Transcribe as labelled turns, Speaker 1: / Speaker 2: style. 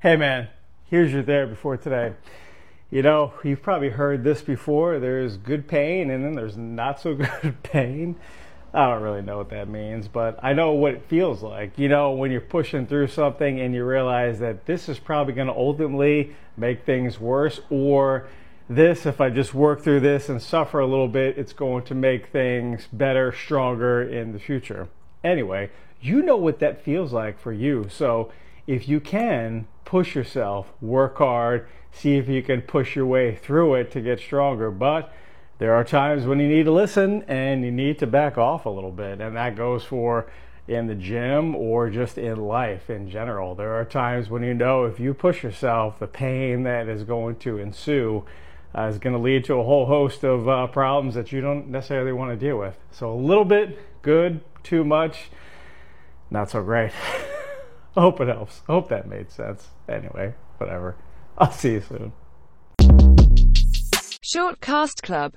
Speaker 1: Hey man, here's your therapy for today. You know, you've probably heard this before. There's good pain and then there's not so good pain. I don't really know what that means, but I know what it feels like. You know, when you're pushing through something and you realize that this is probably going to ultimately make things worse, or this, if I just work through this and suffer a little bit, it's going to make things better, stronger in the future. Anyway, you know what that feels like for you. So if you can, push yourself, work hard, see if you can push your way through it to get stronger. But there are times when you need to listen and you need to back off a little bit. And that goes for in the gym or just in life in general. There are times when you know if you push yourself, the pain that is going to ensue uh, is going to lead to a whole host of uh, problems that you don't necessarily want to deal with. So a little bit good, too much, not so great. I hope it helps. I hope that made sense. Anyway, whatever. I'll see you soon.
Speaker 2: Shortcast Club